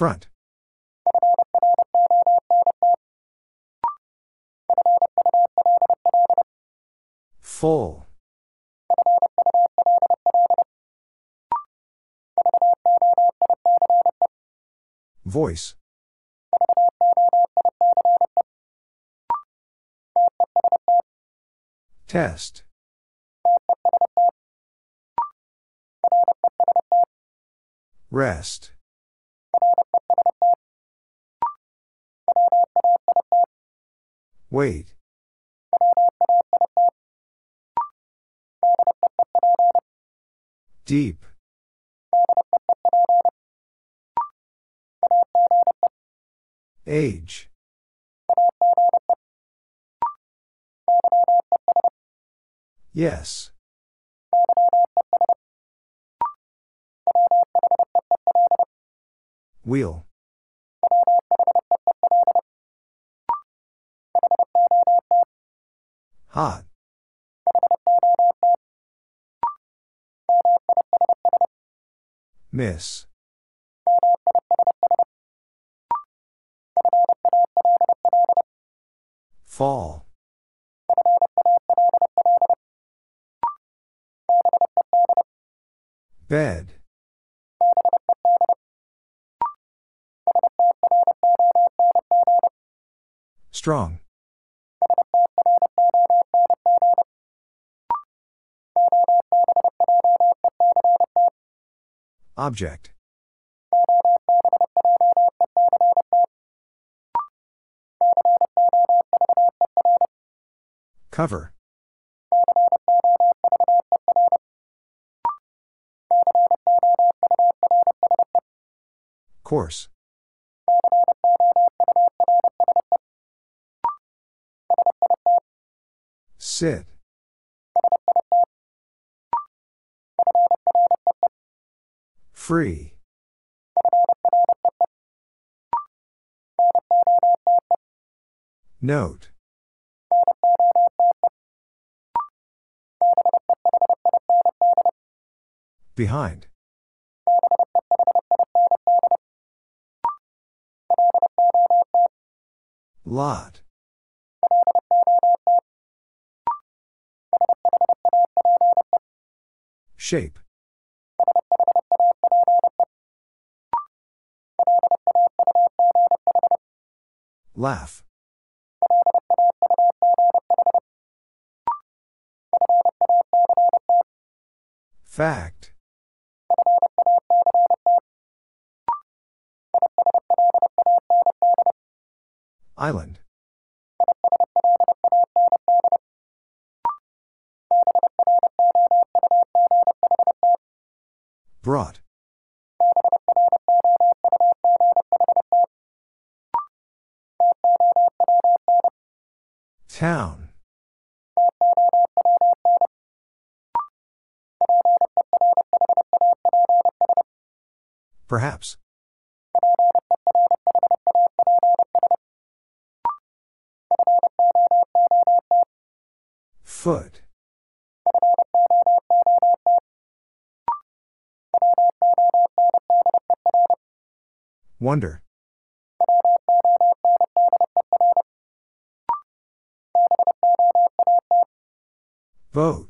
Front. Full. Voice. Test. Rest. Wait. Deep. Age. Yes. Wheel. Hot. Miss. Fall. Bed. Strong. Object. Cover. Course. Sit. Free. Note. Behind. Lot. Shape. Laugh. Fact. Island. Brought. Town. Perhaps. Foot. Wonder. Vote.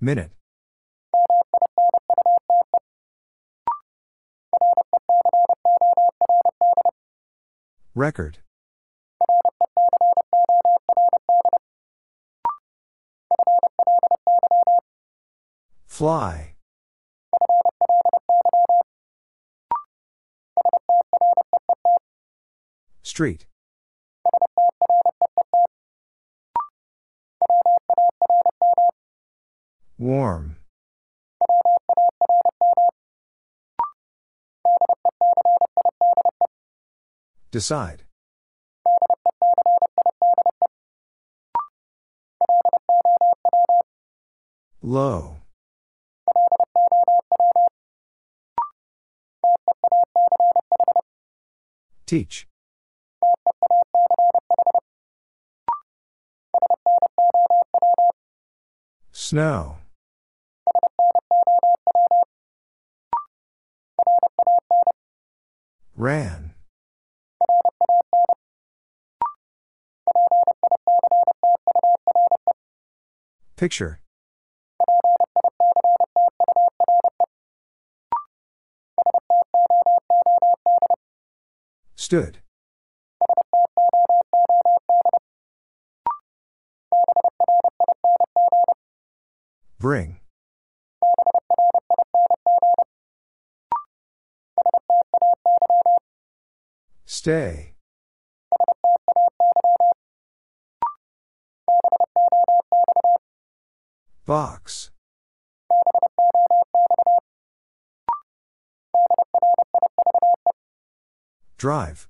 Minute. Record. Fly. Street. Warm. Decide. Low. Teach. Snow. Ran. Picture. Stood. Bring. Stay. Box. Drive.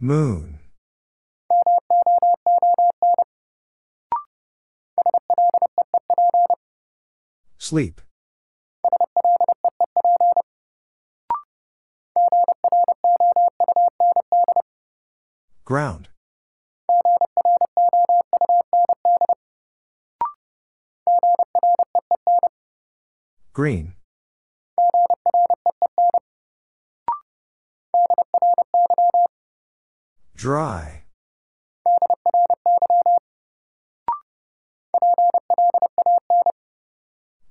Moon. Sleep. Ground. Green. Dry.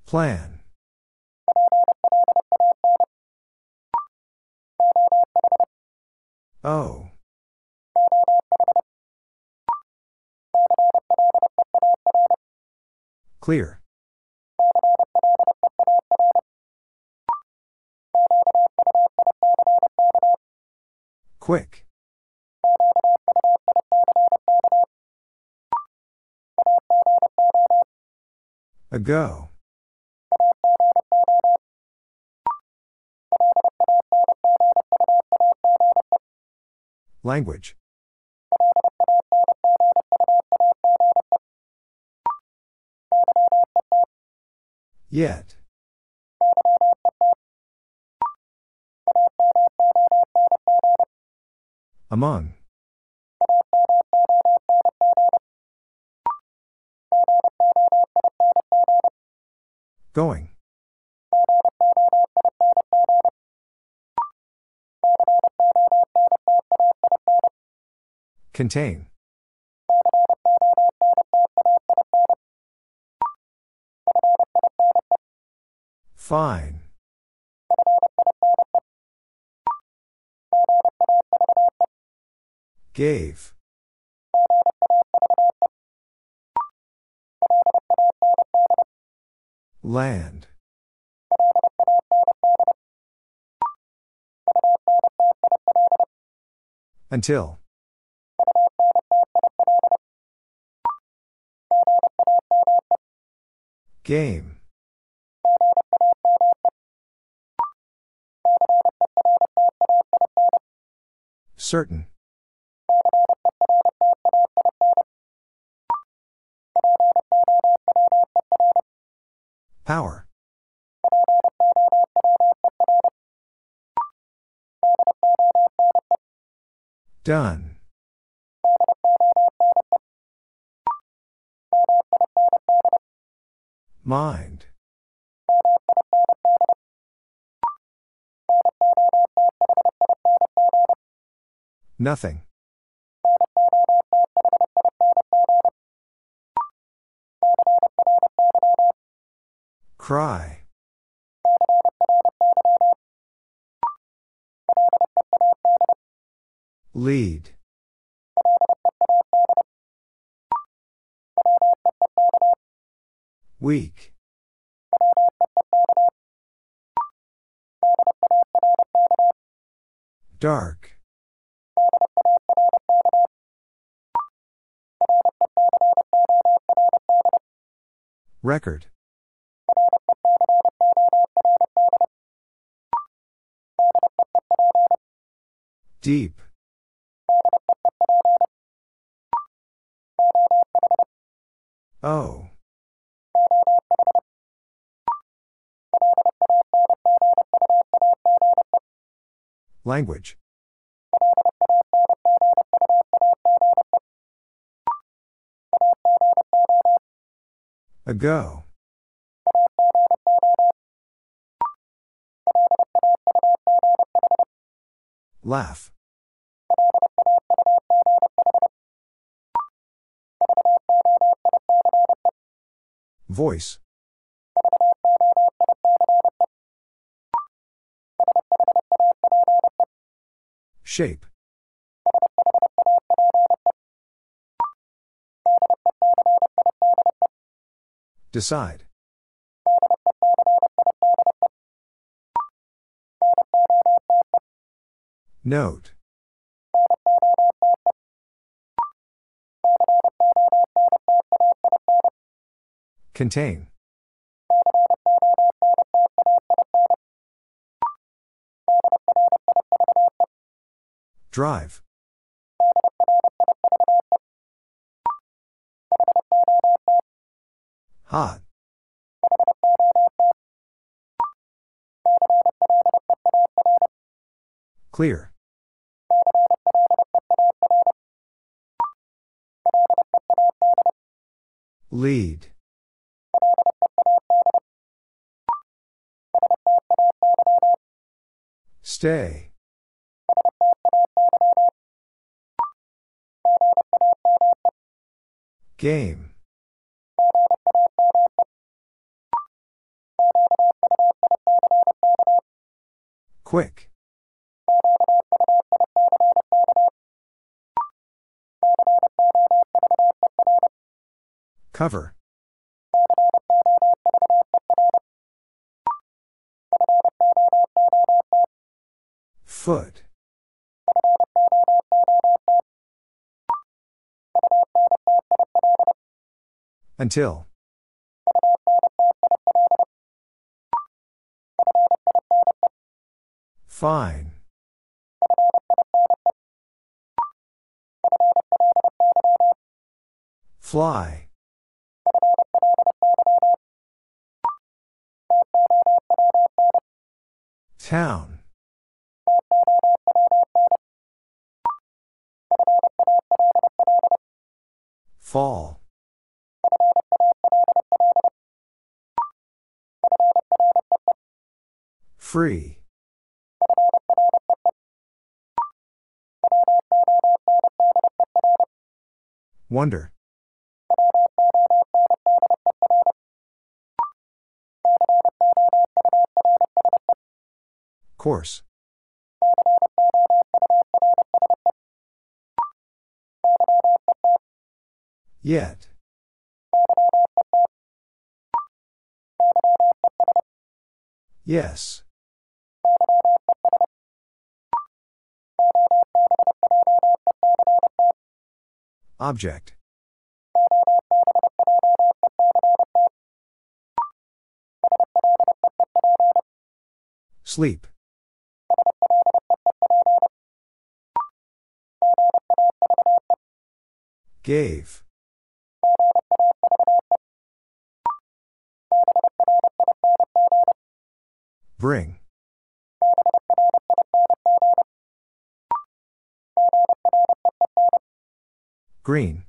Plan. Oh. Clear. Quick. Ago. Language. Yet. Among. Going. Contain. Fine. Gave. Land. Until. Game. Certain. Power. Done. Mind. Nothing. Cry. Lead. Weak. Dark. Record. Deep. O. Language. Ago. Laugh. Voice. Shape. Decide. Note. Contain. Drive. Hot. Clear. Lead. Stay. Game. Quick. Cover. Foot. Until. Fine. Fly. Town. Fall. Free. Wonder. Course. Yet. Yes. Object. Sleep. Gave. Bring. Green.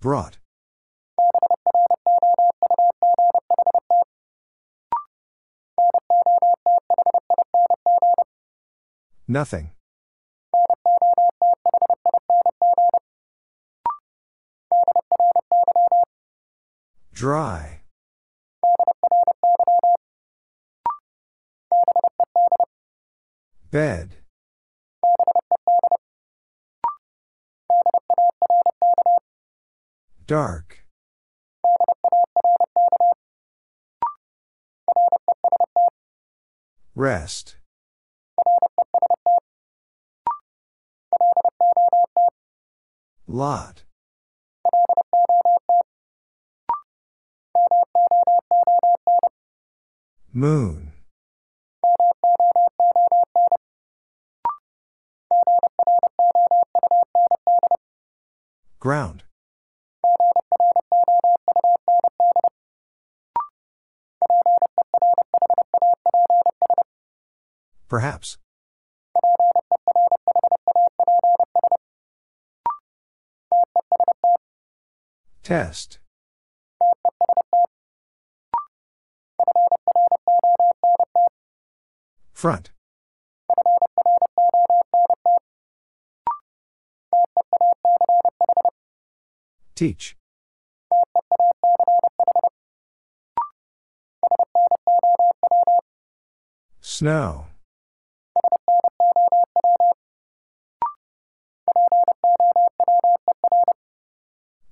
Brought. Nothing. Dry. Bed. Dark. Rest. Lot. Moon. Ground. Perhaps. Test. Front. Teach. Snow.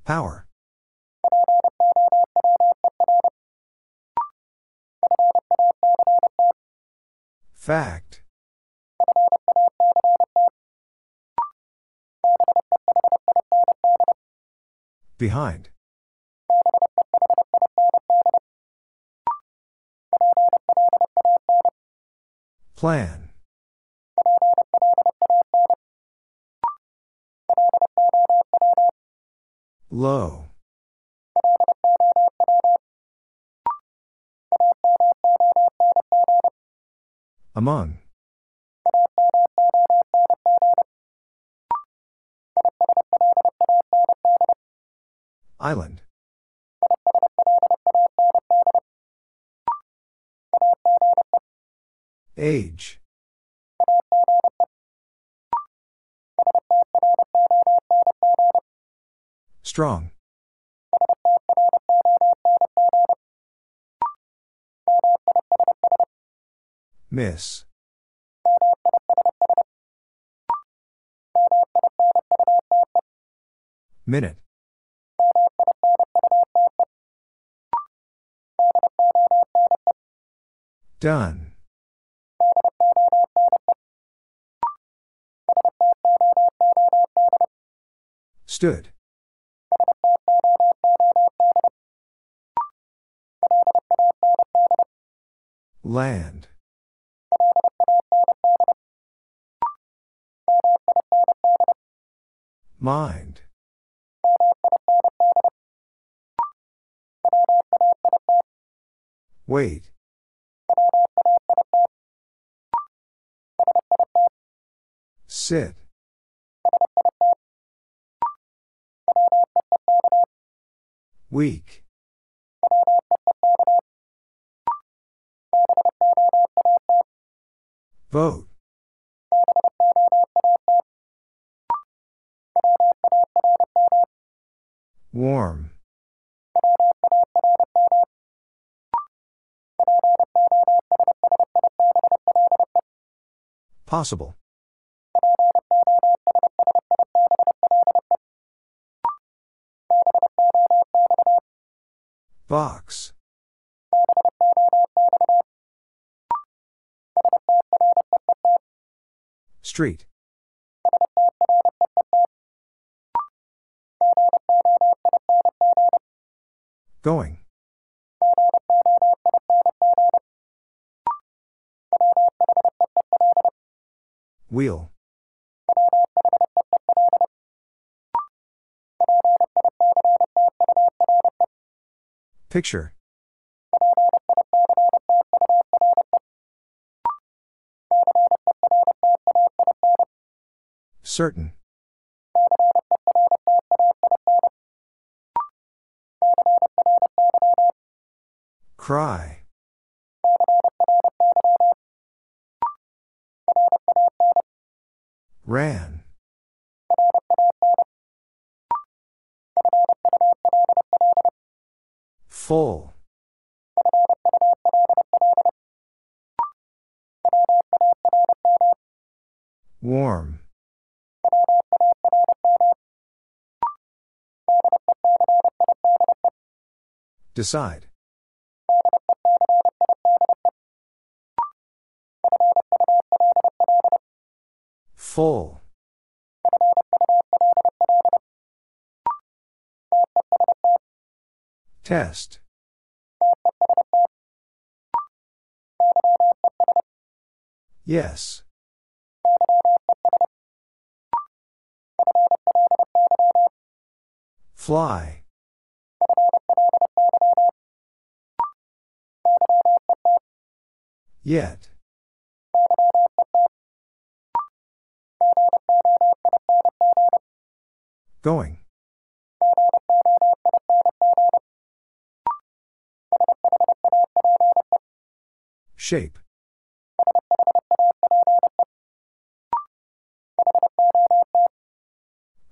Power. Fact. Behind. Plan. Low. Among. Island. Age. Strong. Miss. Minute. Done. Stood. Land. Mind. Wait. Sit. Weak. Vote. Warm. Possible. Box. Street. Going. Wheel. Picture. Certain. Cry. Ran. Full. Warm. Decide. Full. Test. Yes. Fly. Yet. Going. Shape.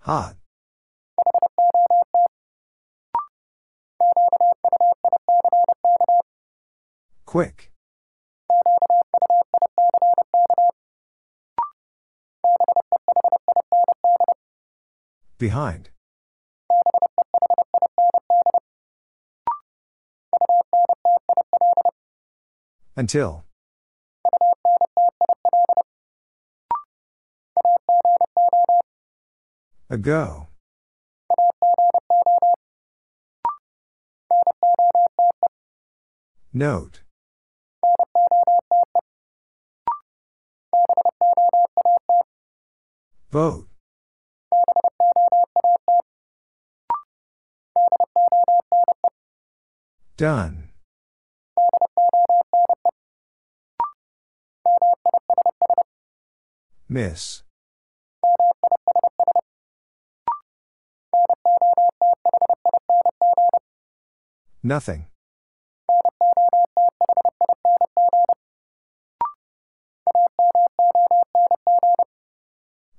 Hot. Quick. Behind. Until. Ago. Note. Vote. Done. Miss. Nothing.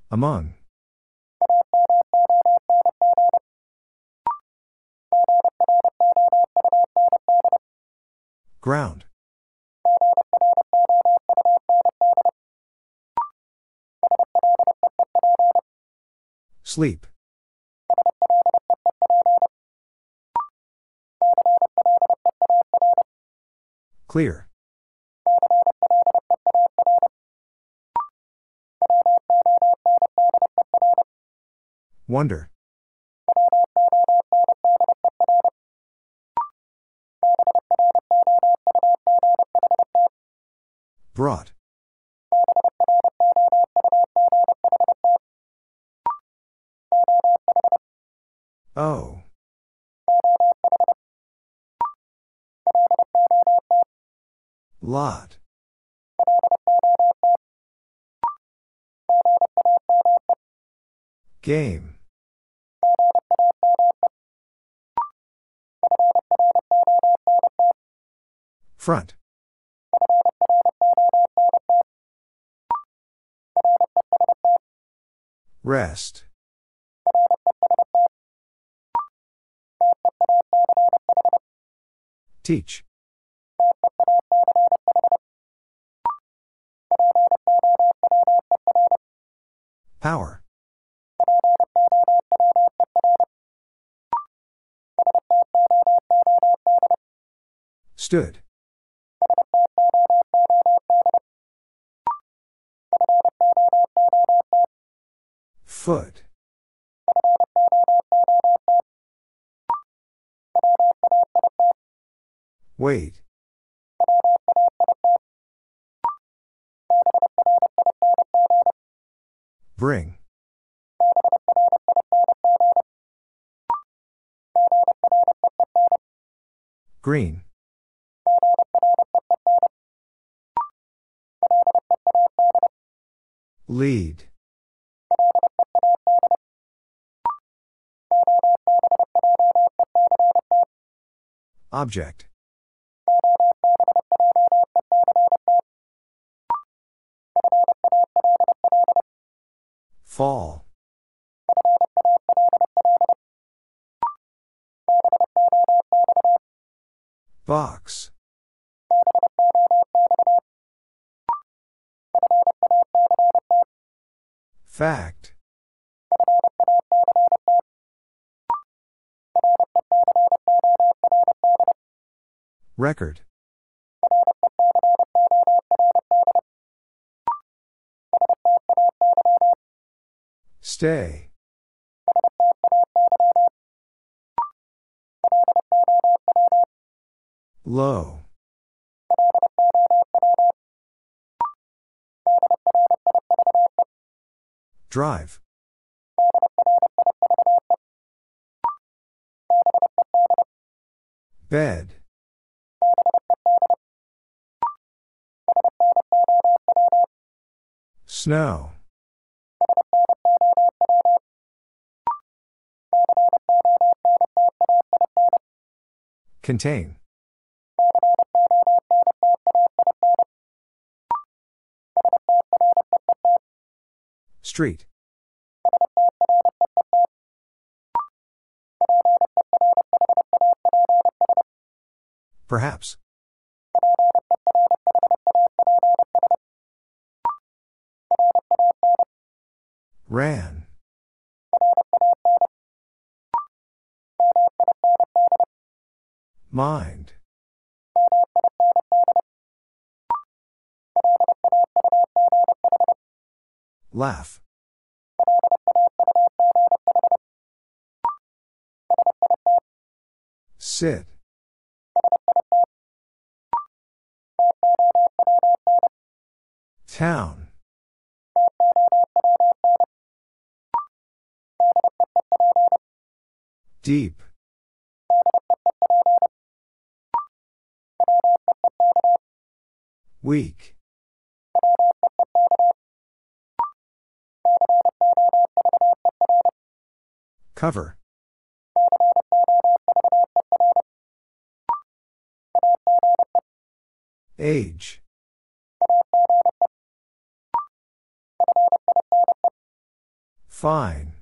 Among. Ground. Sleep. Clear. Wonder. Brought. Oh. Lot. Game. Front. Rest. Teach. Power. Stood. Foot. Wait. Object. Fall. Box. Fact. Record. Stay. Low. Drive. Bed. Snow. Contain. Street. Perhaps. Ran. Mind. Laugh. Sit. Town. Deep. Weak. Cover. Age. Fine.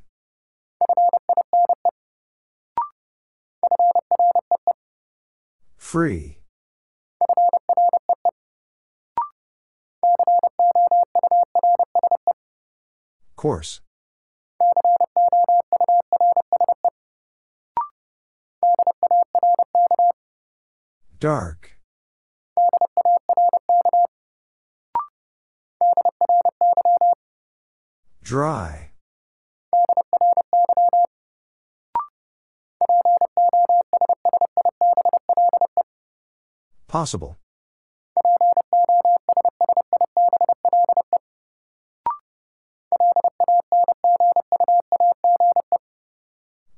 Free. Course. Dark. Dry. Possible.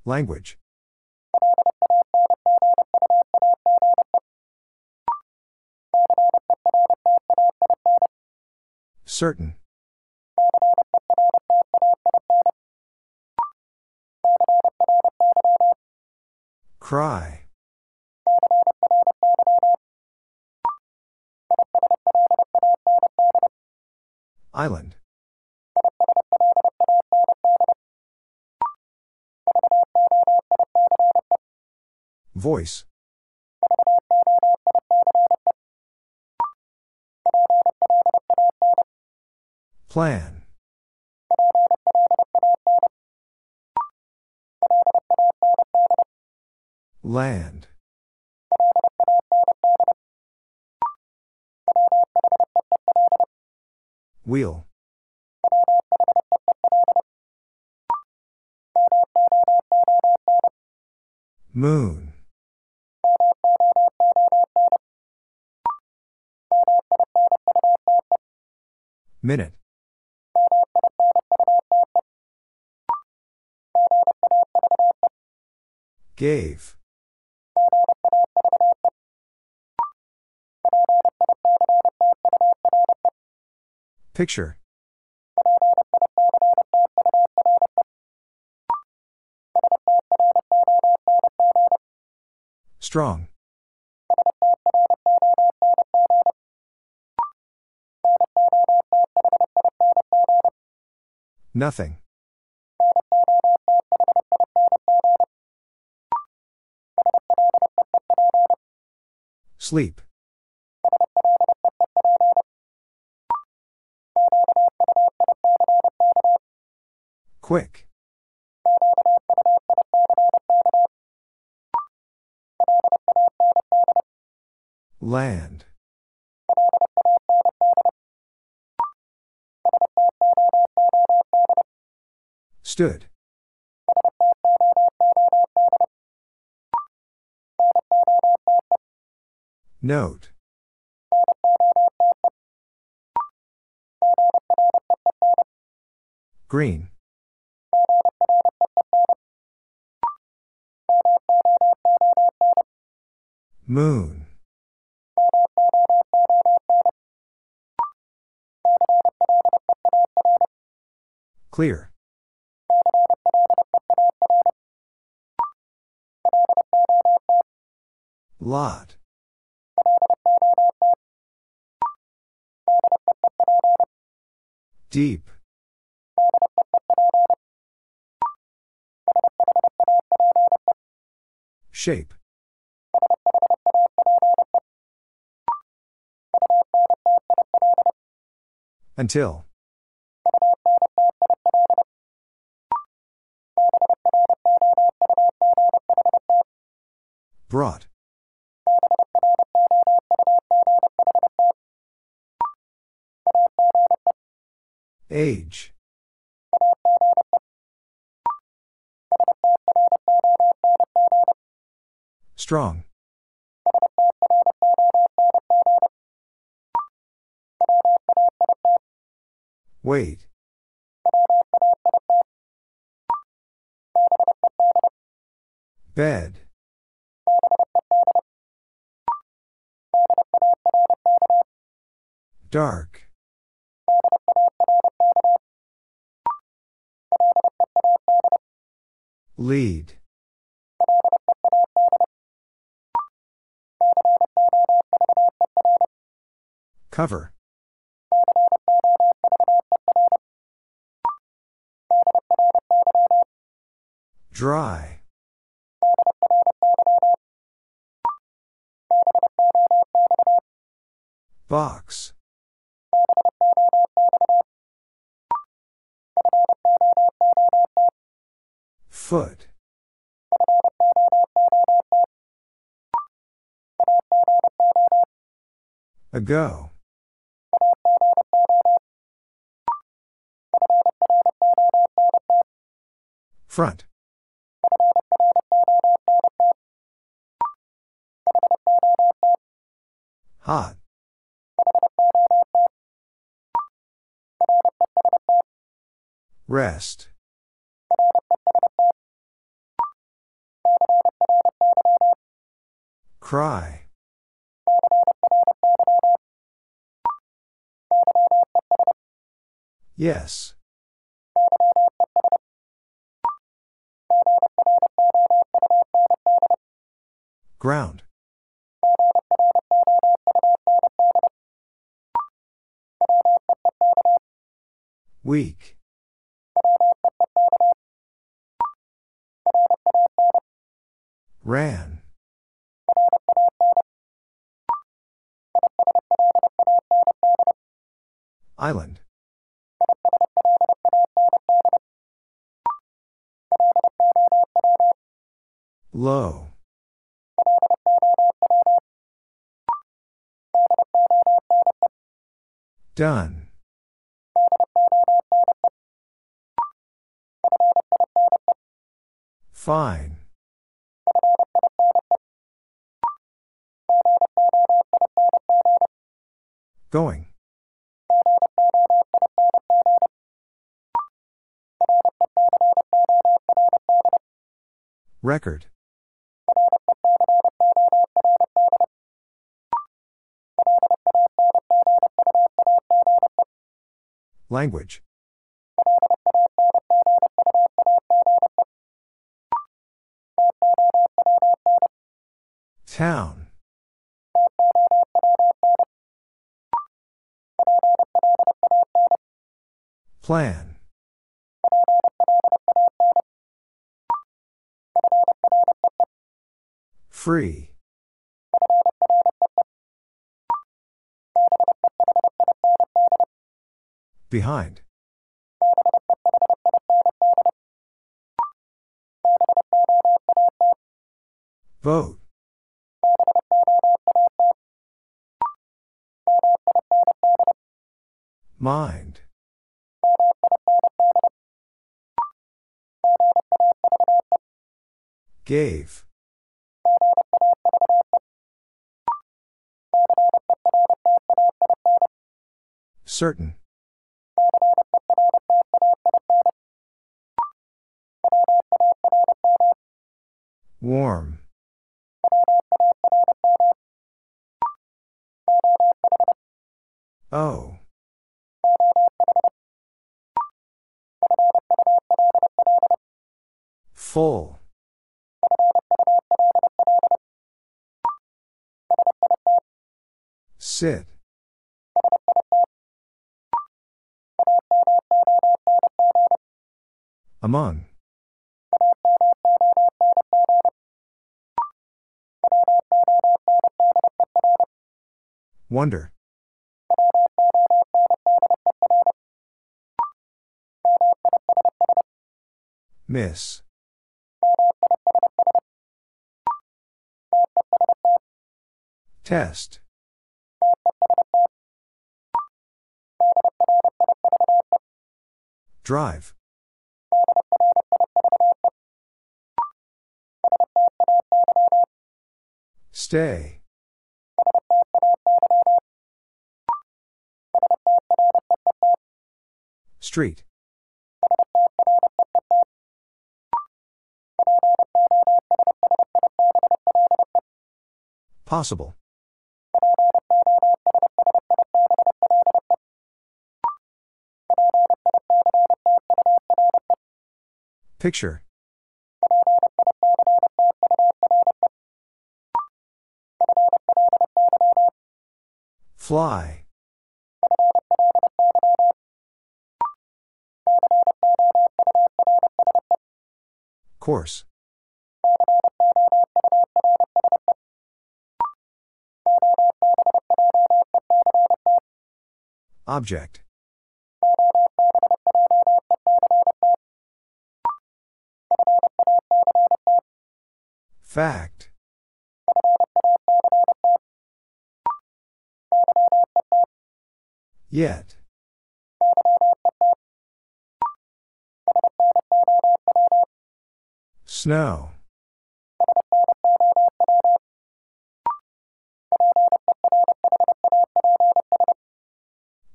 Language. Certain. Cry. Island. Voice. Plan. Land. Wheel. Moon. Minute. Gave. Picture. Strong. Nothing. Sleep. Quick. Land. Stood. Note. Green. Moon. Clear. Lot. Deep. Shape. Until. Brought. Age. Strong. Wait. Bed. Dark. Lead. Cover. Dry. Box. Foot. Ago. Front. Hot. Rest. Cry. Yes. Ground. Weak. Ran. Island. Low. Done. Fine. Going. Record. Language. Town. Plan. Free. Behind. Vote. Mind. Gave. Certain. Warm. Oh. Full. Sit. Among. Wonder. Miss. Test. Drive. Stay. Street. Possible. Picture. Fly. Course. Object. Fact. Yet. Snow.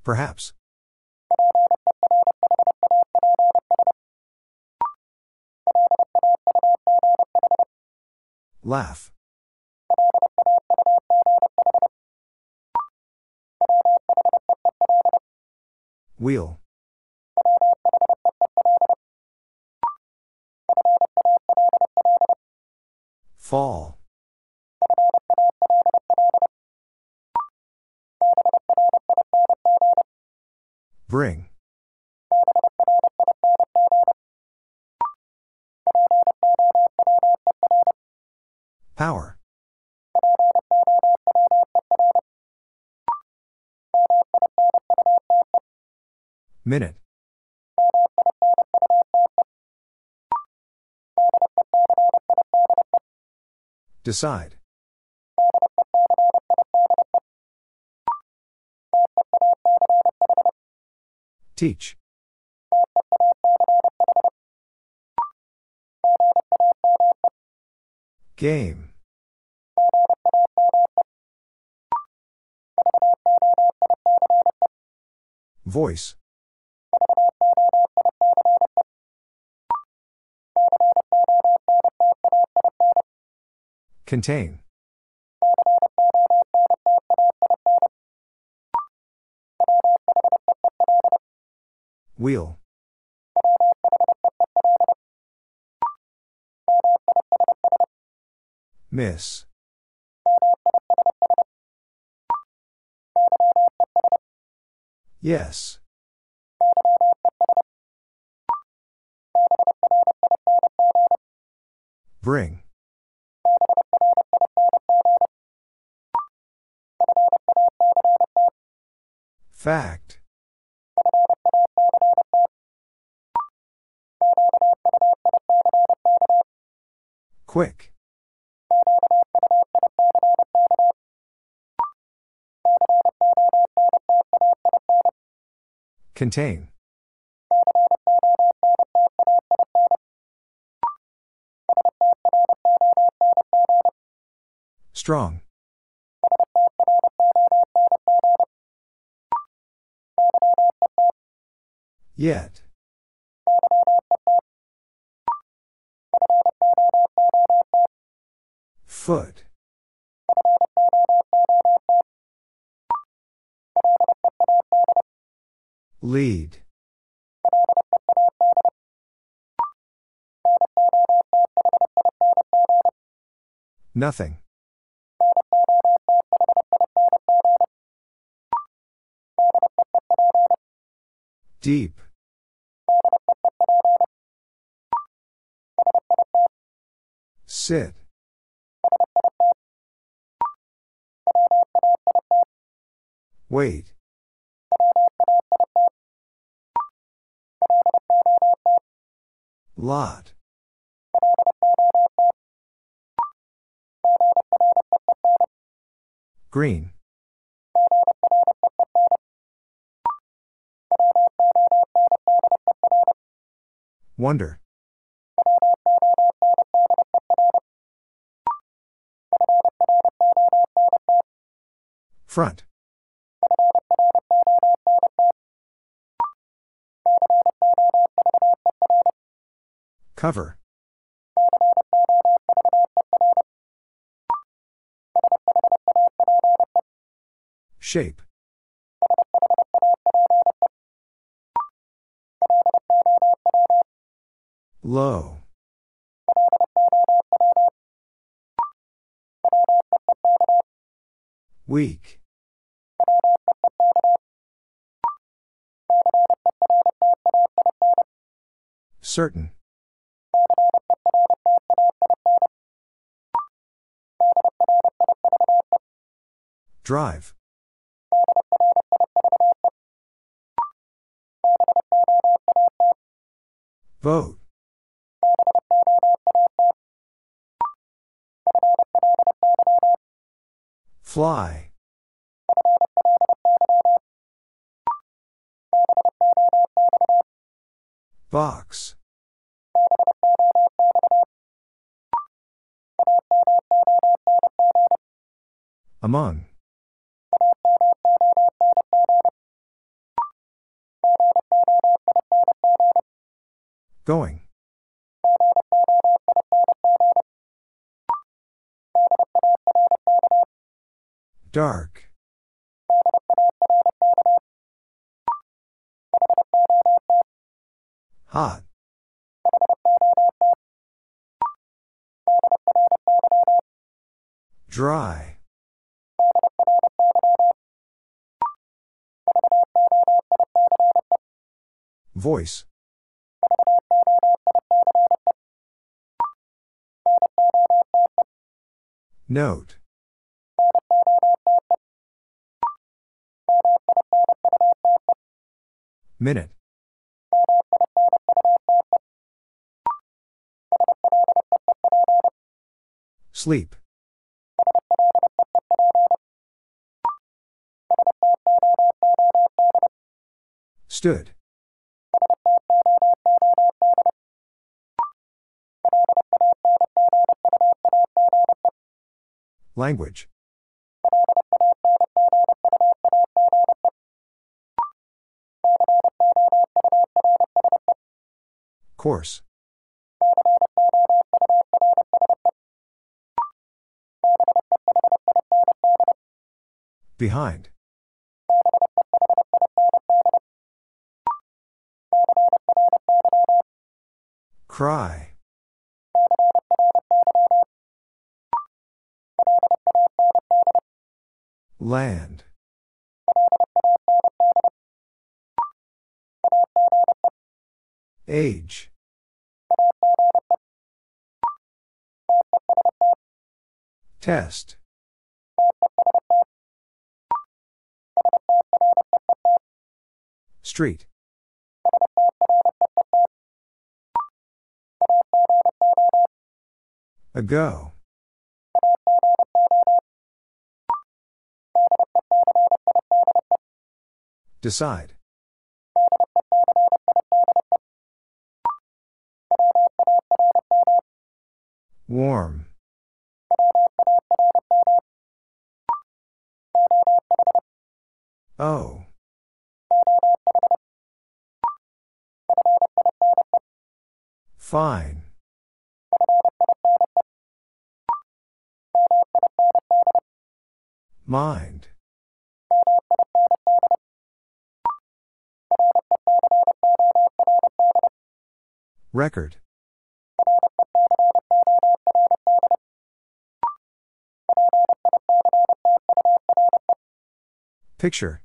Perhaps. Laugh. Wheel. Decide. Teach. Game. Voice. Contain. Wheel. Miss. Yes. Bring. Fact. Quick. Contain. Strong. Yet. Foot. Lead. Nothing. Deep. Sit. Wait. Lot. Green. Wonder. Front. Cover. Shape. Low. Weak. Certain. Drive. Vote. Fly. Box. Among. Going. Dark. Hot. Dry. Voice. Note. Minute. Sleep. Stood. Language. Course. Behind. Cry. Land. Age. Test. Street. Ago. Decide. Warm. Oh. Fine. Mind. Record. Picture.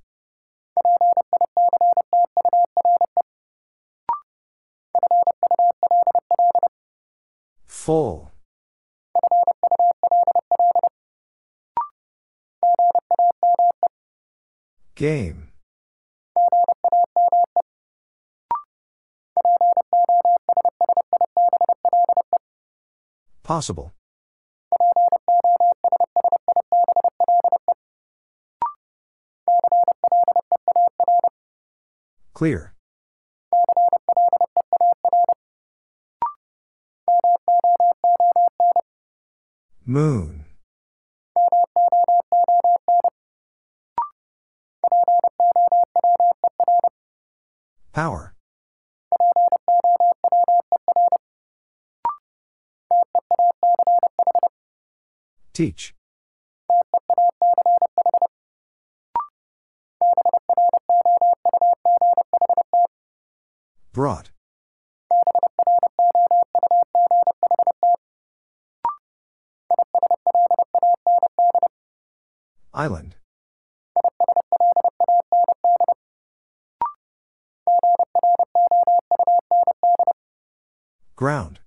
Full. Game. Possible. Clear. Moon. Teach. Brought. Island. Ground.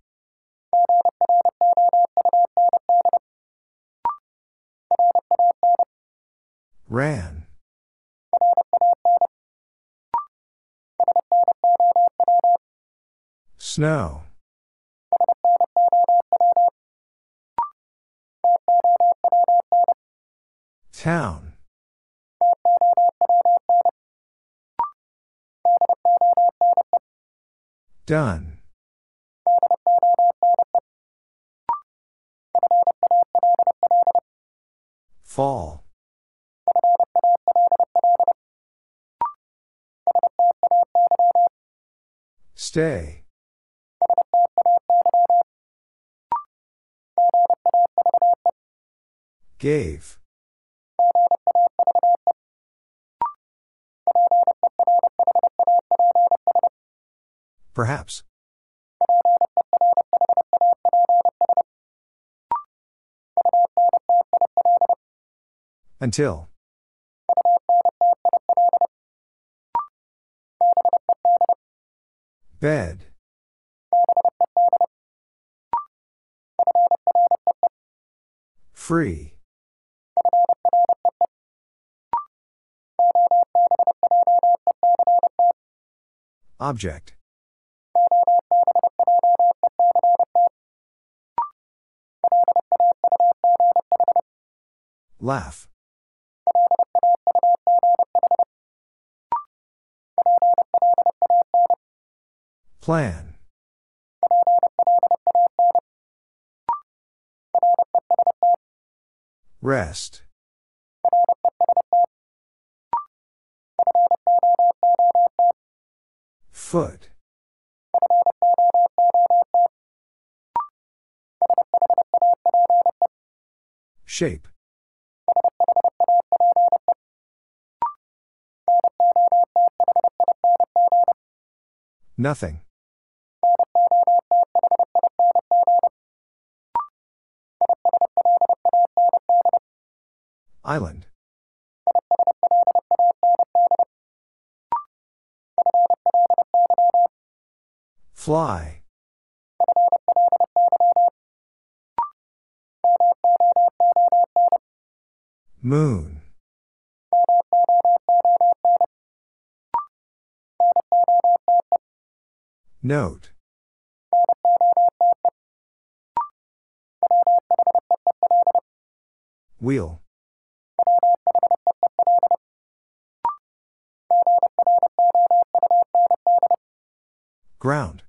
Ran. Snow. Town. Done. Stay. Gave. Perhaps. Until. Bed. Free. Object. Laugh. Plan. Rest. Foot. Shape. Nothing. Island. Fly. Moon. Note. Wheel. Ground.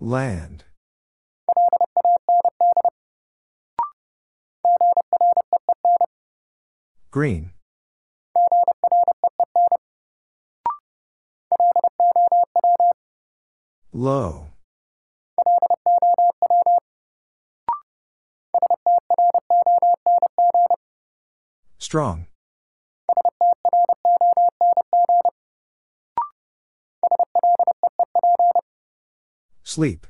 Land. Green. Low. Strong. Sleep.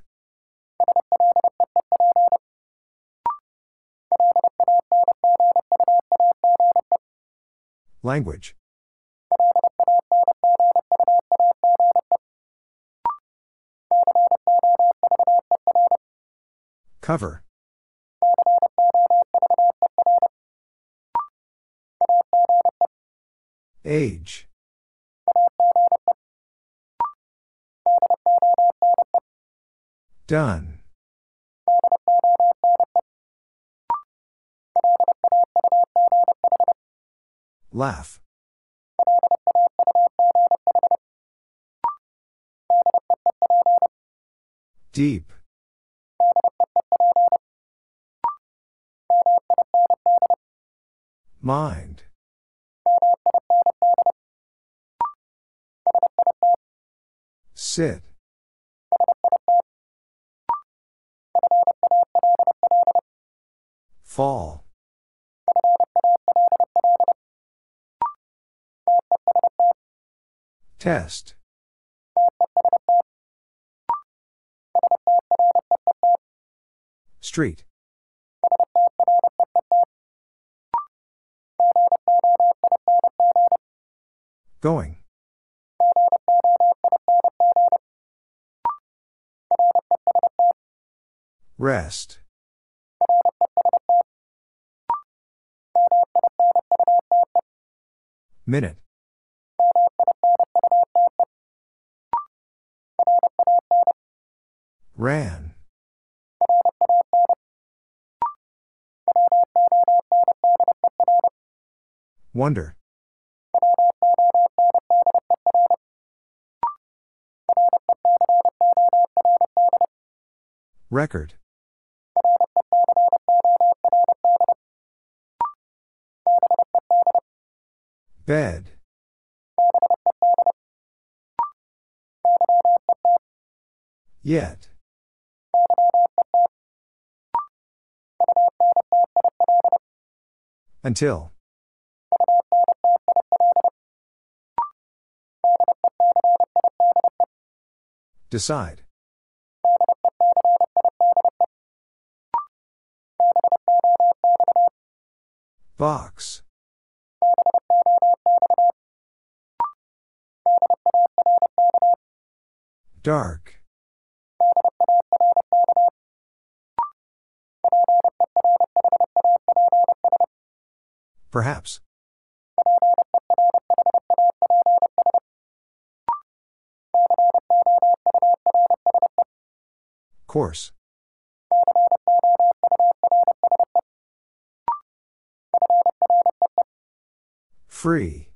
Language. Cover. Age. Done. Laugh. Deep. Mind. Sit. Fall. Test. Street. Going. Rest. Minute. Ran. Wonder. Record. Bed. Yet. Until. Decide. Box. Dark. Perhaps. Course. Free.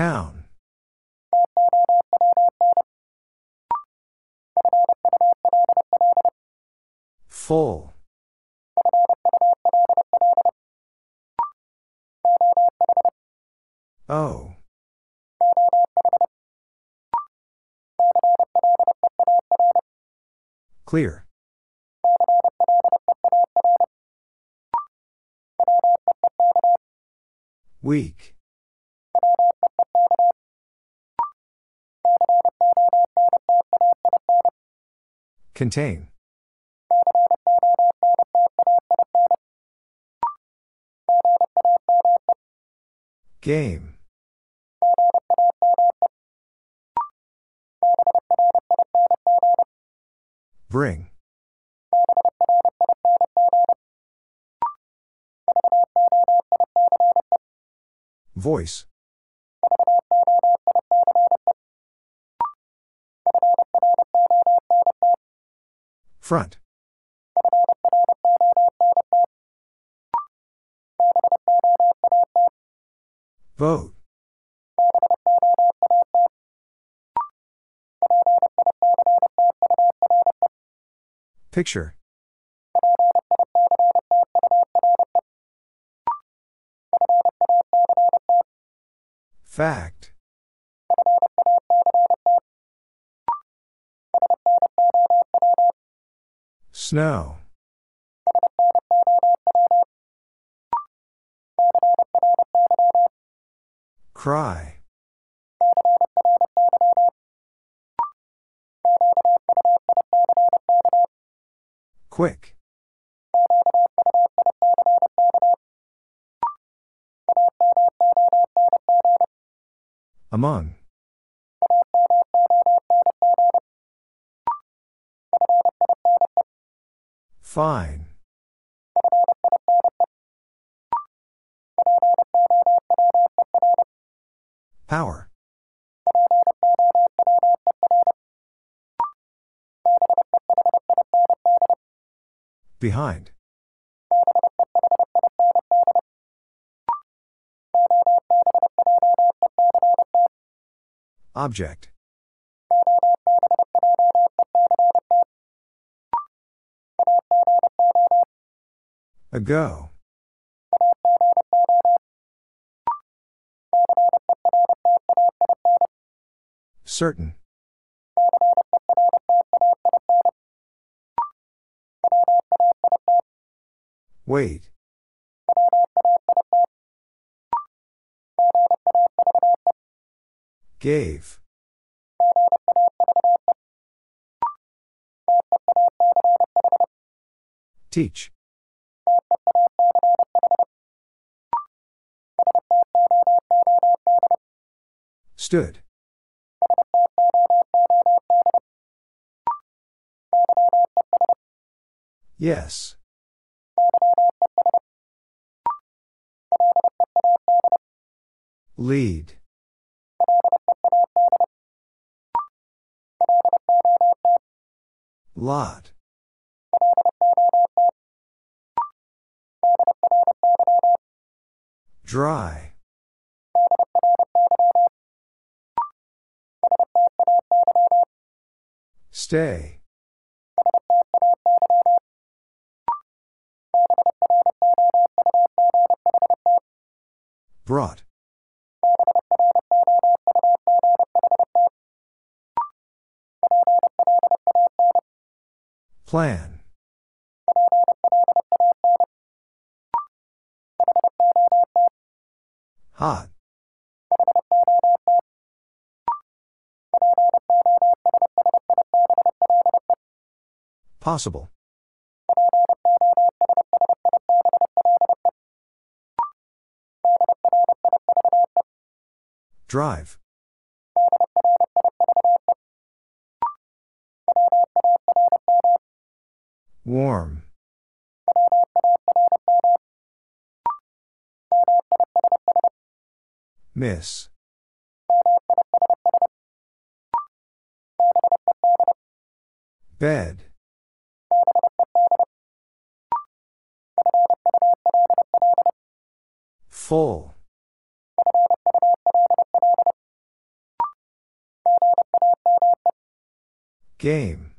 Town. Full. Oh. Clear. Weak. Contain. Game. Bring. Voice. Front. Vote. Picture. Fact. Snow. Cry. Quick. Among. Fine. Power. Behind. Object. Ago. Certain. Wait. Gave. Teach. Stood. Yes. Lead. Lot. Dry. Stay. Brought. Plan. Hot. Possible. Drive. Warm. Miss. Bed. Full. Game.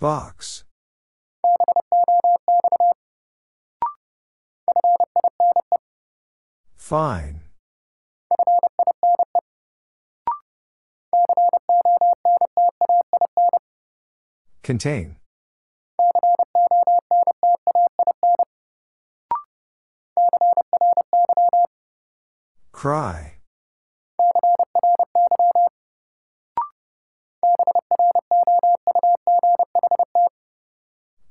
Box. Fine. Contain. Cry.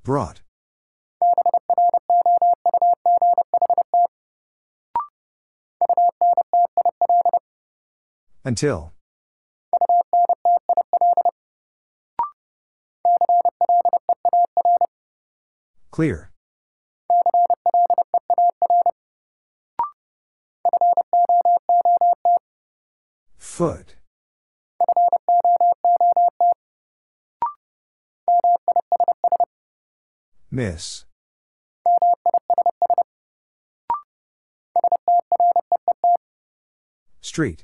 Brought. Until. Clear. Miss. Street.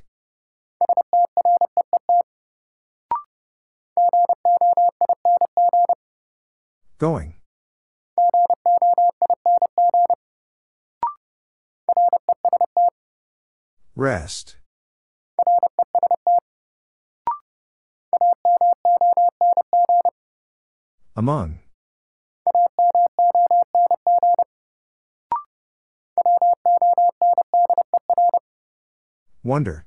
Going. Rest. Among. Wonder.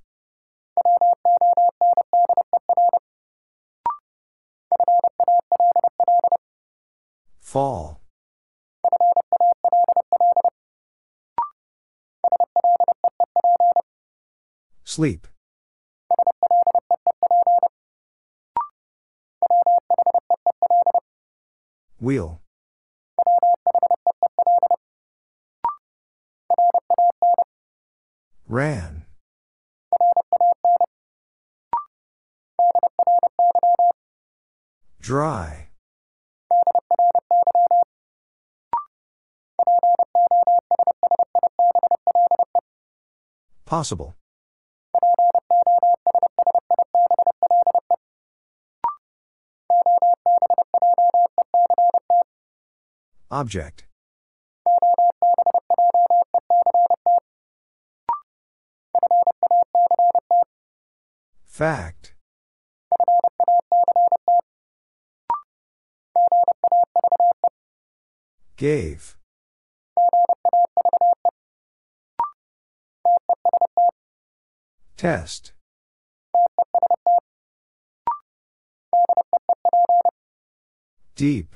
Fall. Sleep. Wheel. Ran. Dry. Possible. Object. Fact. Gave. Test. Deep.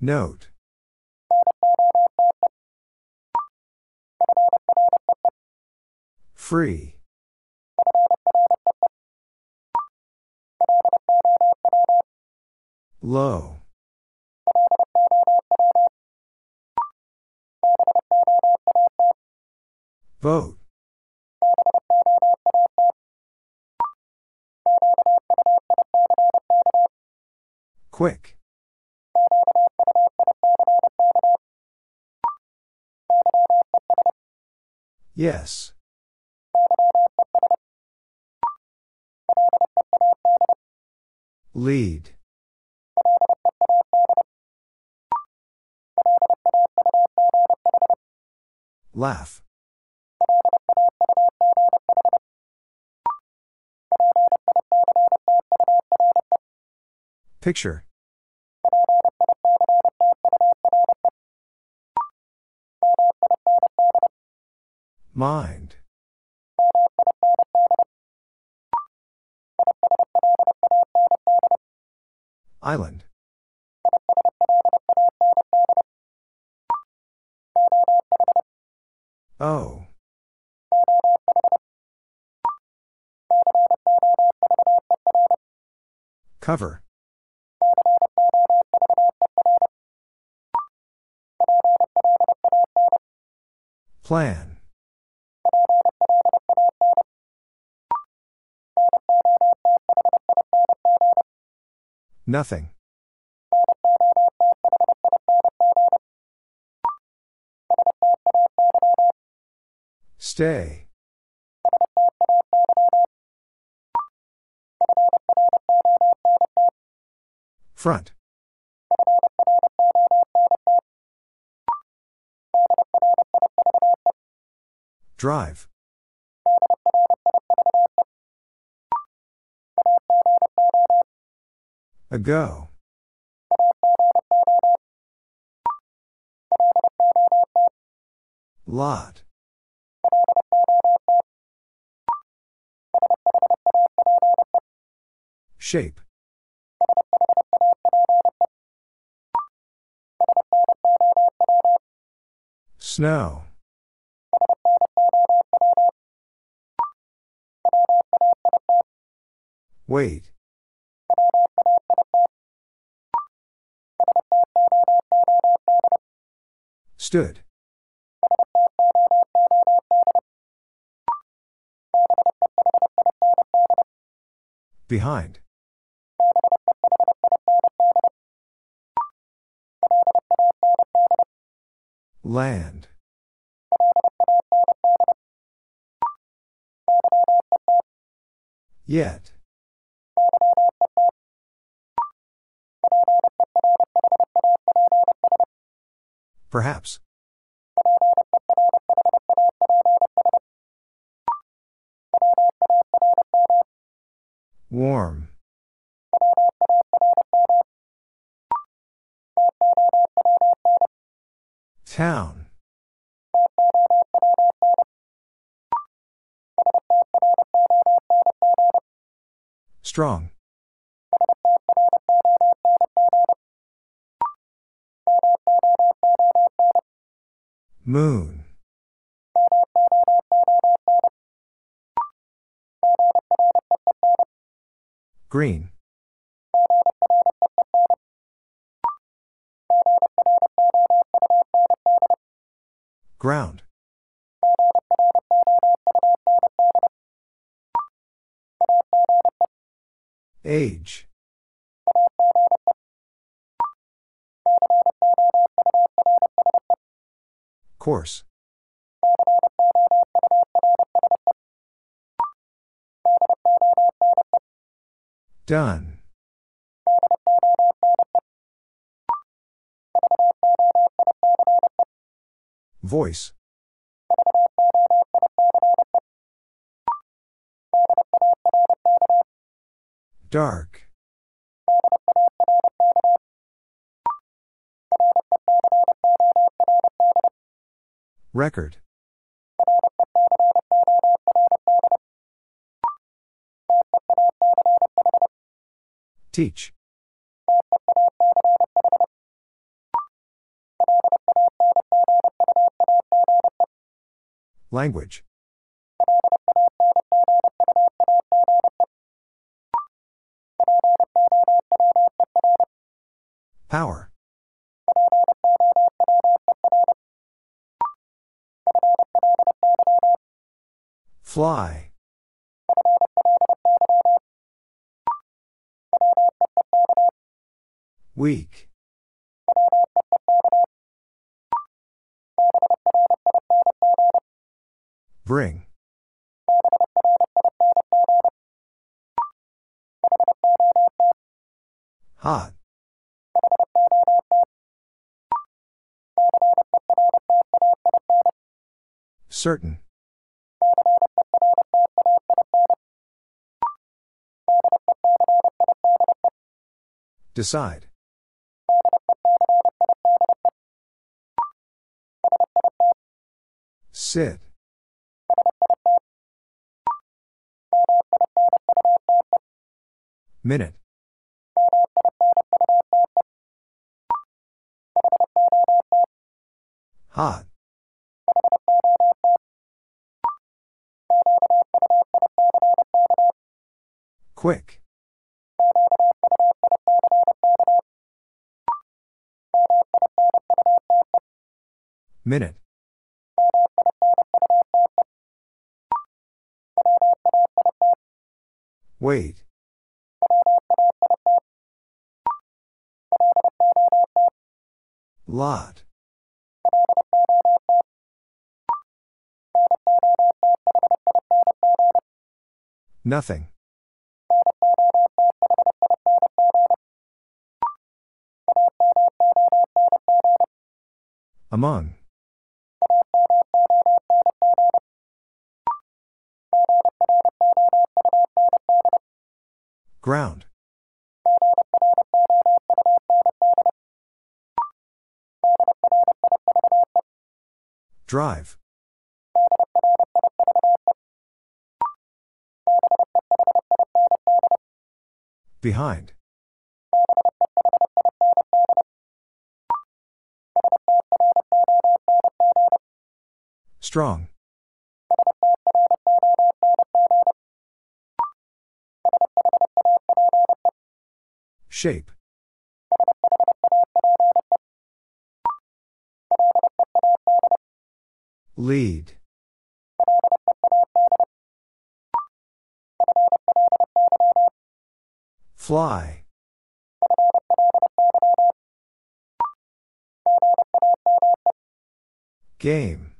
Note. Free. Low. Vote. Quick. Yes. Lead. Laugh. Picture. Mind. Island. Cover. Plan. Nothing. Stay. Front. Drive. Ago. Lot. Shape. Snow. Wait. Stood. Behind. Land. Yet. Perhaps. Warm. Strong. Moon. Green. Age. Course. Done. Voice. Dark. Record. Teach. Language. Power. Fly. Weak. Bring. Hot. Certain. Decide. Sit. Minute. Hot. Quick. Minute. Wait. Lot. Nothing. Among. Ground. Drive. Behind. Strong. Shape. Lead. Fly. Game.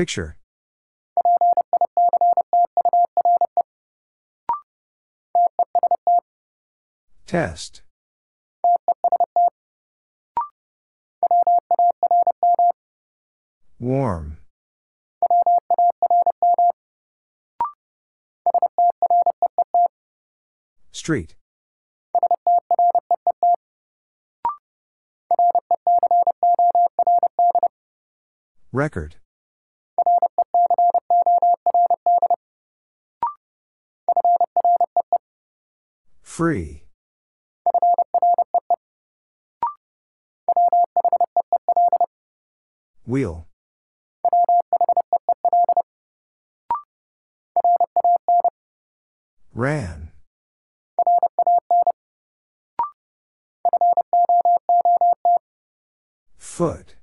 Picture. Test. Warm. Street. Record. Free. Wheel. Ran. Foot.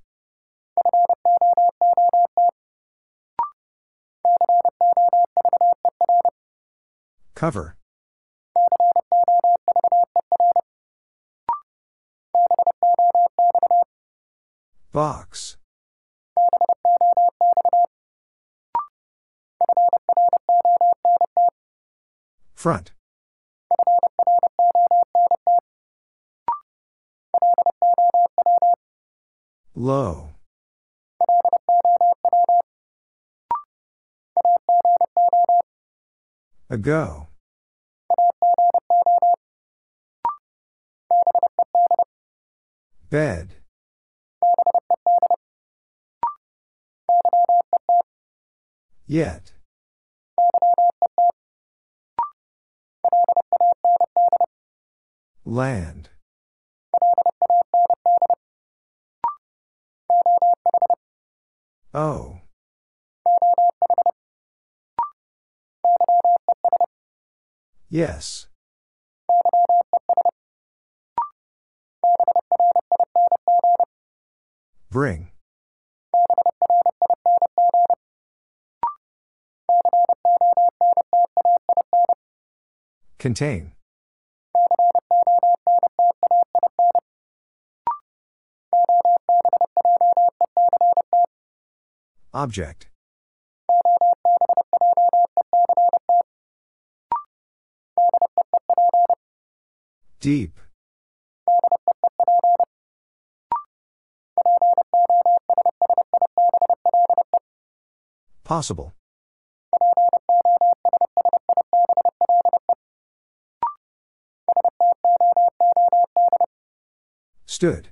Cover. Box. Front. Low. Ago. Bed. Yet. Land. Oh. Yes. Bring. Contain. Object. Deep. Possible. Stood.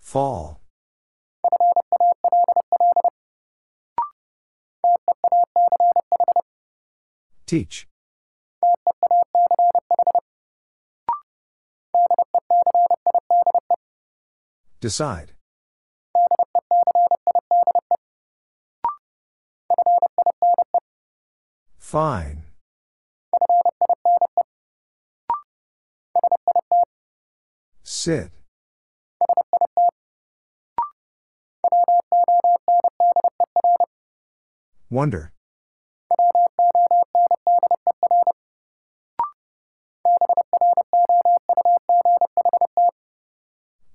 Fall. Teach. Decide. Fine. Sit. Wonder.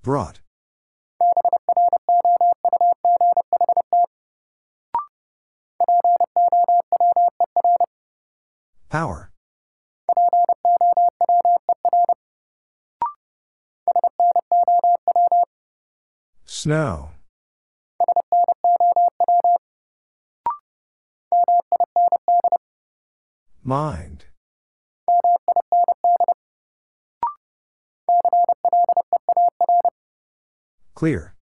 Brought. Power. Snow. Mind. Clear.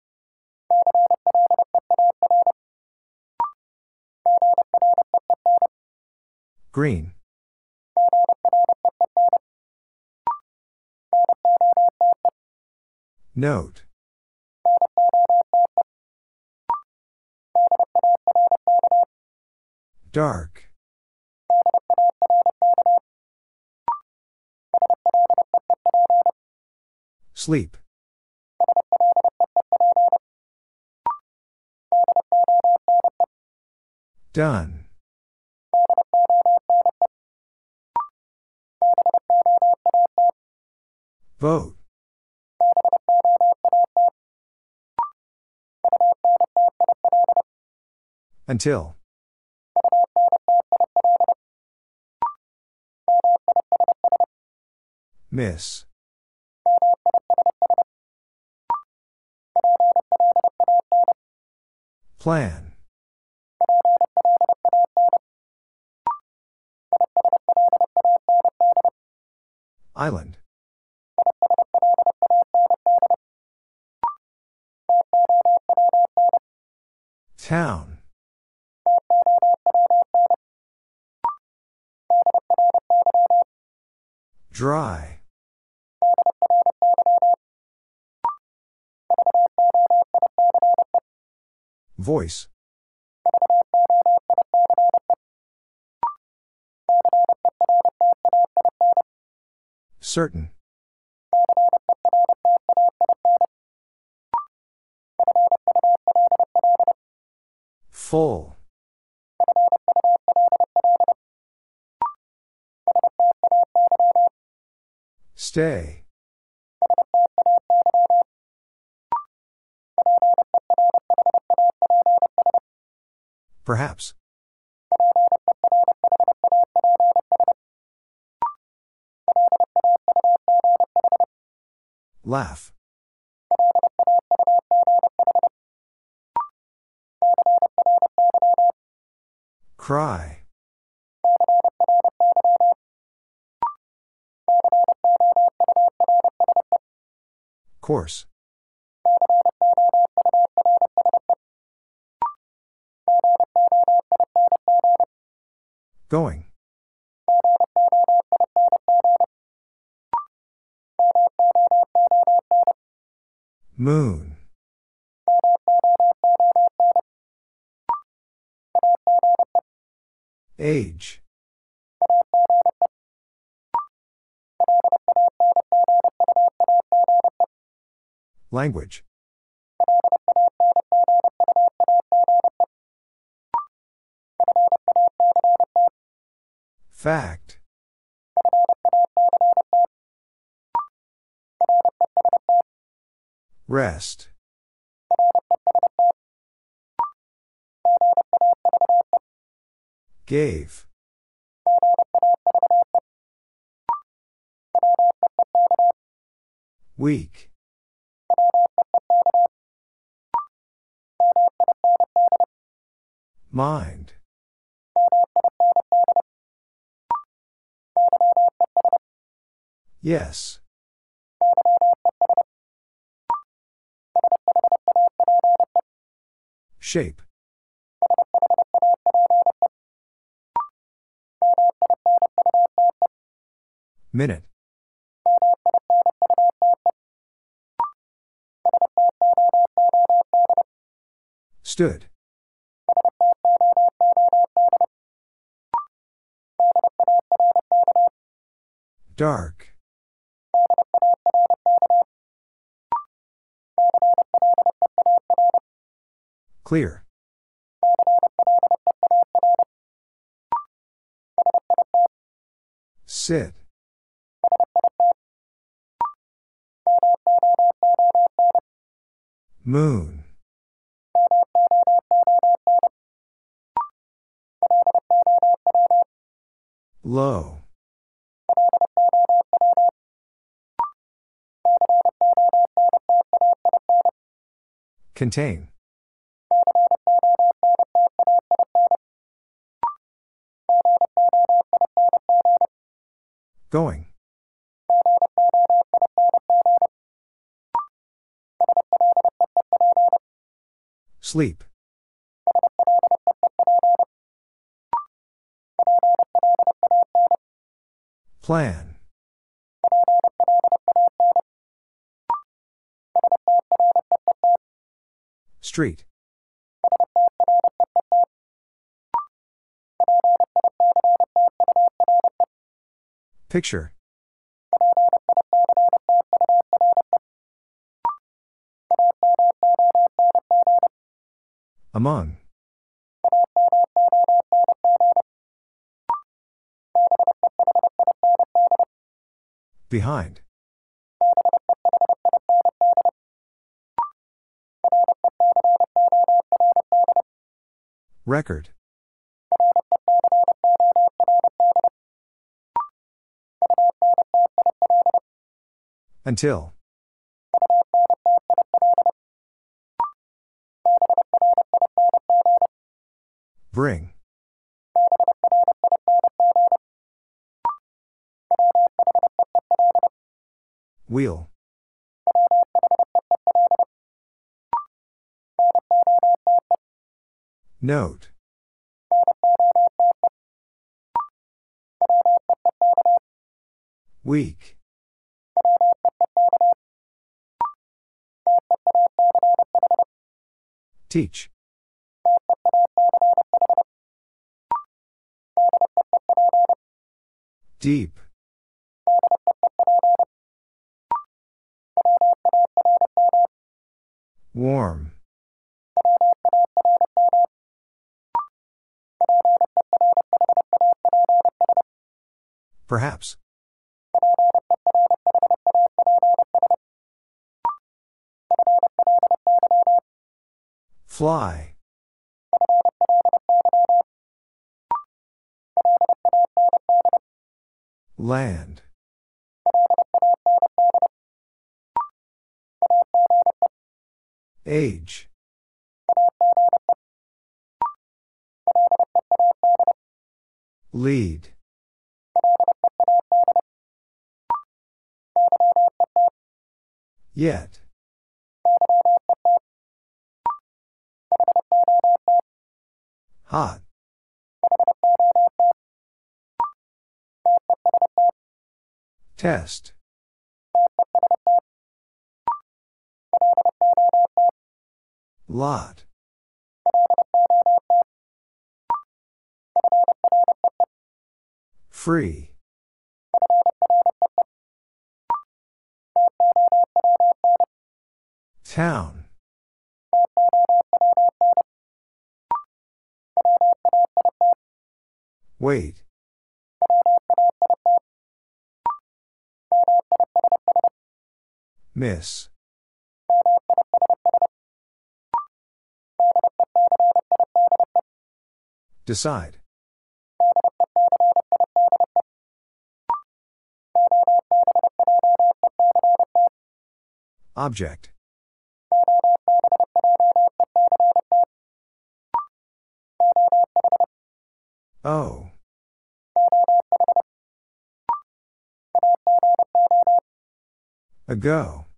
Green. Note. Dark. Sleep. Done. Vote. Until. Miss. Plan. Island. Town. Dry. Voice. Certain. Full. Stay. Perhaps. Laugh. Cry. Course. Going. Moon. Age. Language. Fact. Rest. Gave. Weak. Mind. Yes. Shape. Minute. Stood. Dark. Clear. Sit. Moon. Low. Contain. Going. Sleep. Plan. Street. Picture. Among. Behind. Record. Until. Bring. Wheel. Note. Weak. Teach. Deep. Test. Lot. Free. Town. Wait. Miss. Decide. Object. Oh. Ago.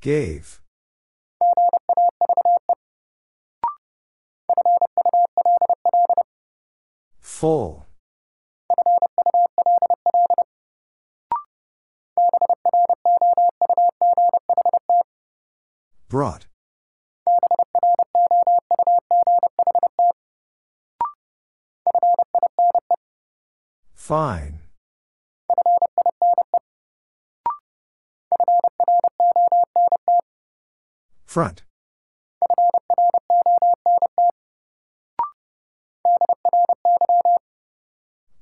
Gave. Full. Brought. Fine. Front.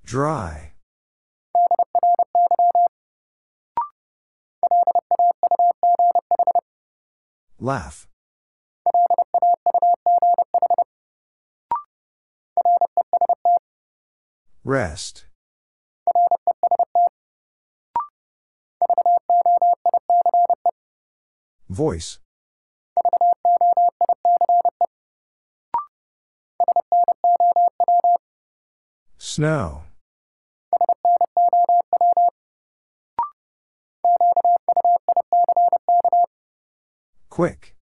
Dry. Laugh. Rest. Voice. Snow. Quick.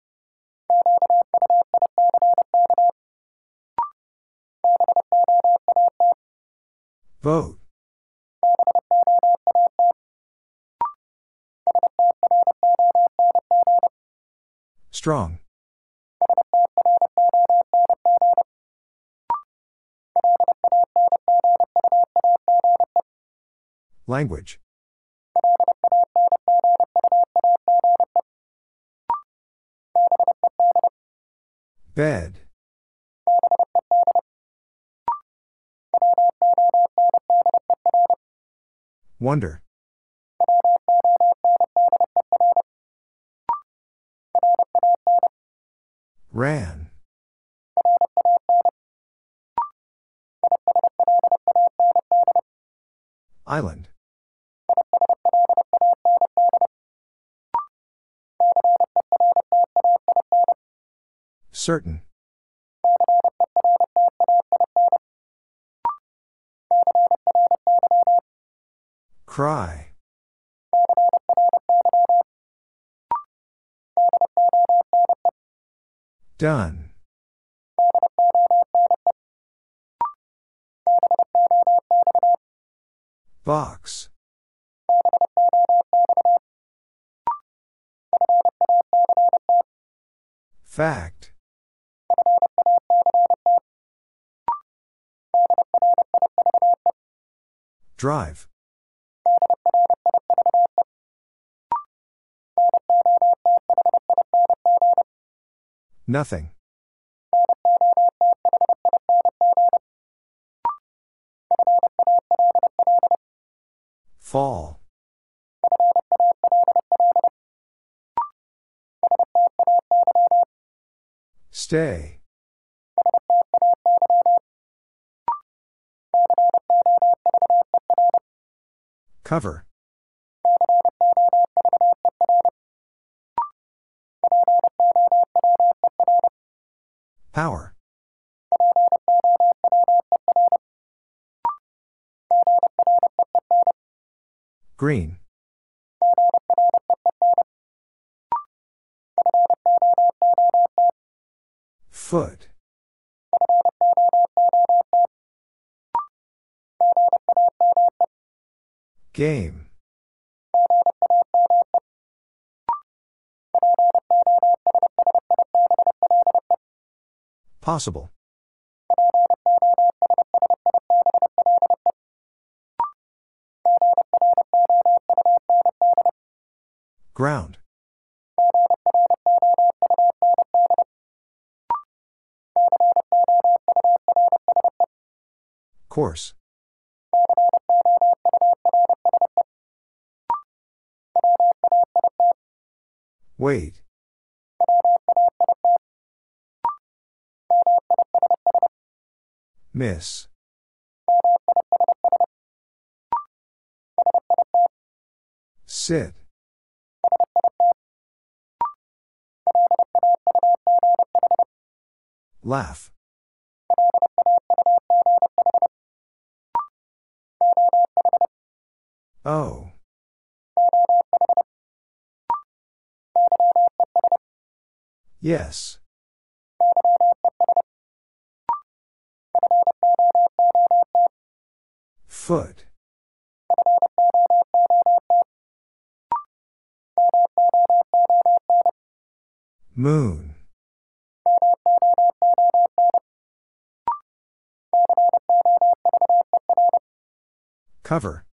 Vote. Strong. Language. Bed. Wonder. Ran. Island. Certain. Cry. Done. Box. Fact. Drive. Nothing. Fall. Stay. Cover. Power. Green. Foot. Game. Possible. Ground. Course. Wait. Miss. Sit. Laugh. Oh. Yes. Foot. Moon. Cover.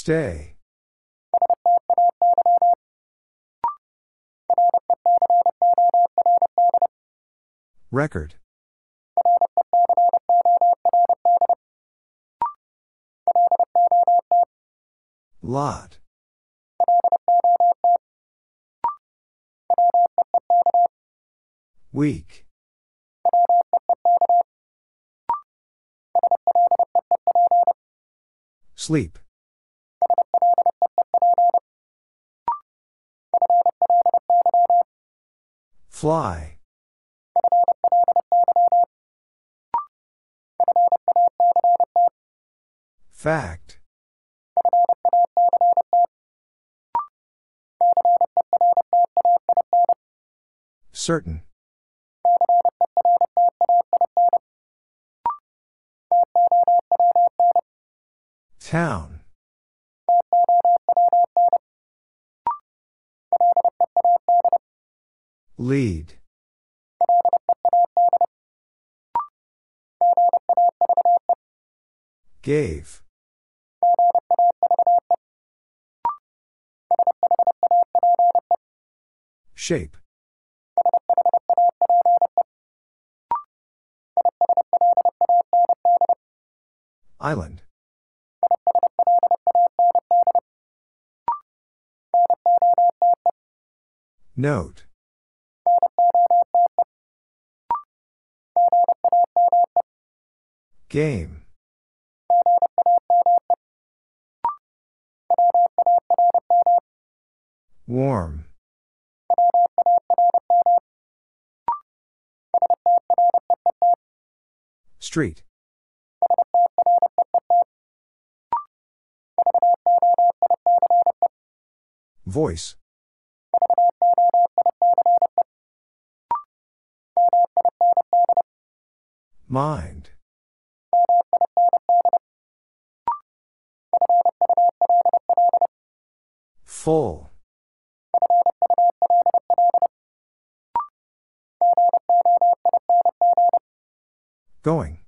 Stay. Record. Lot. Week. Sleep. Fly. Fact. Certain. Town. Lead. Gave. Shape. Island. Note. Game. Warm. Street. Voice. Mind. Full. Going.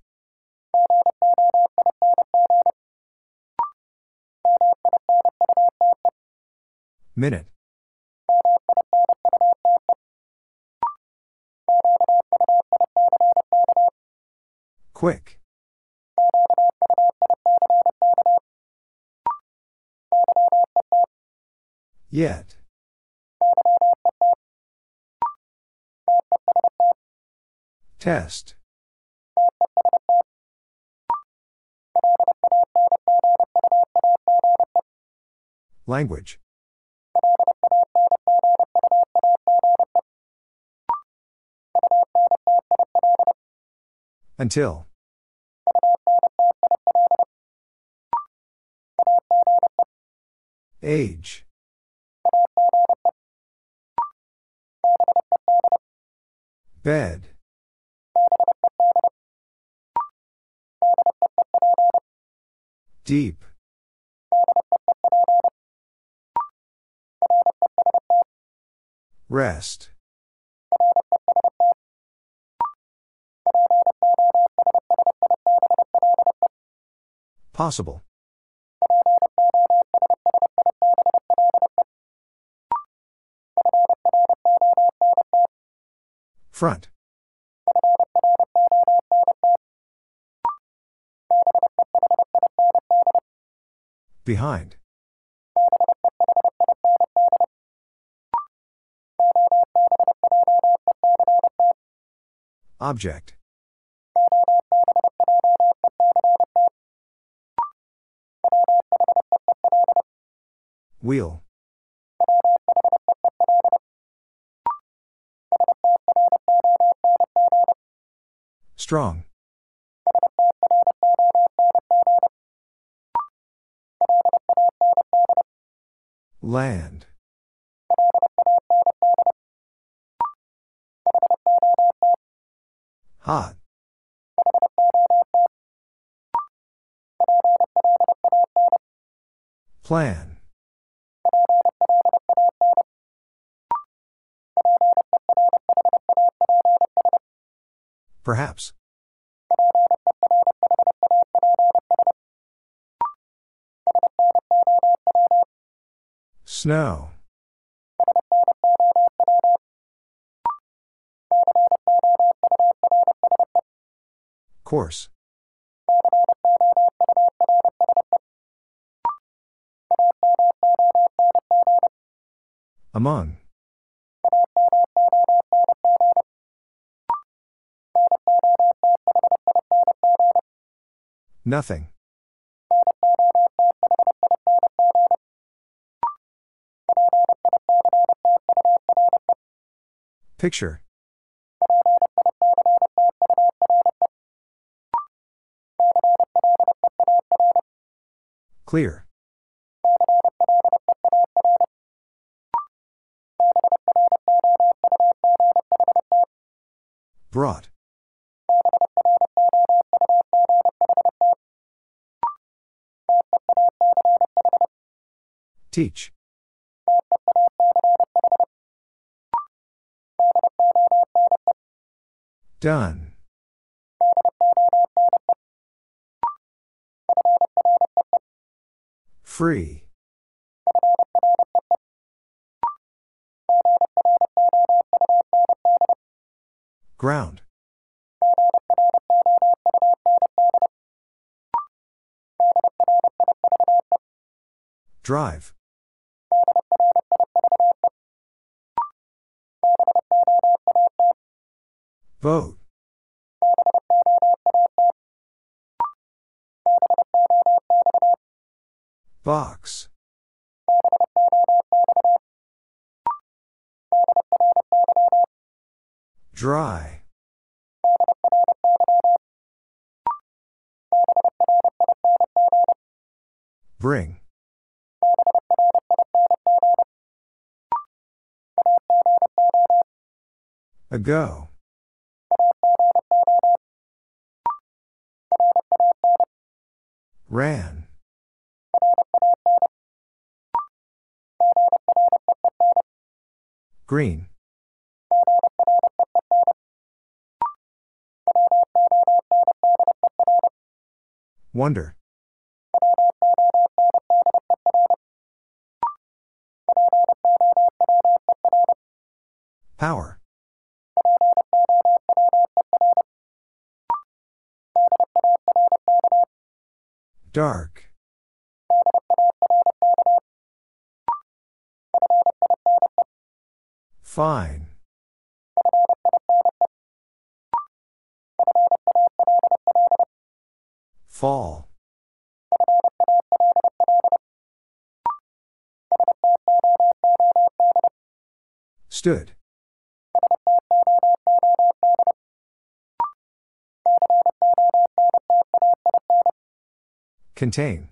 Minute. Quick. Yet. Test. Language. Until. Age. Bed. Deep. Rest. Possible. Front. Behind. Object. Wheel. Strong. Land. Hot. Plan. Perhaps. Snow. Course. Among. Nothing. Picture. Clear. Brought. Teach. Done. Free. Ground. Drive. Vote. Box. Dry. Bring. Ago. Ran. Green. Wonder. Power. Dark. Fine. Fall. Stood. Contain.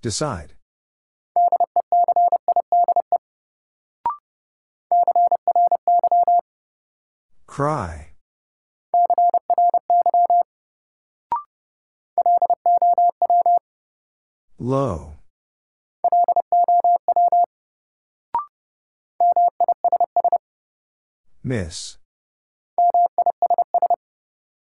Decide. Cry. Low. Miss.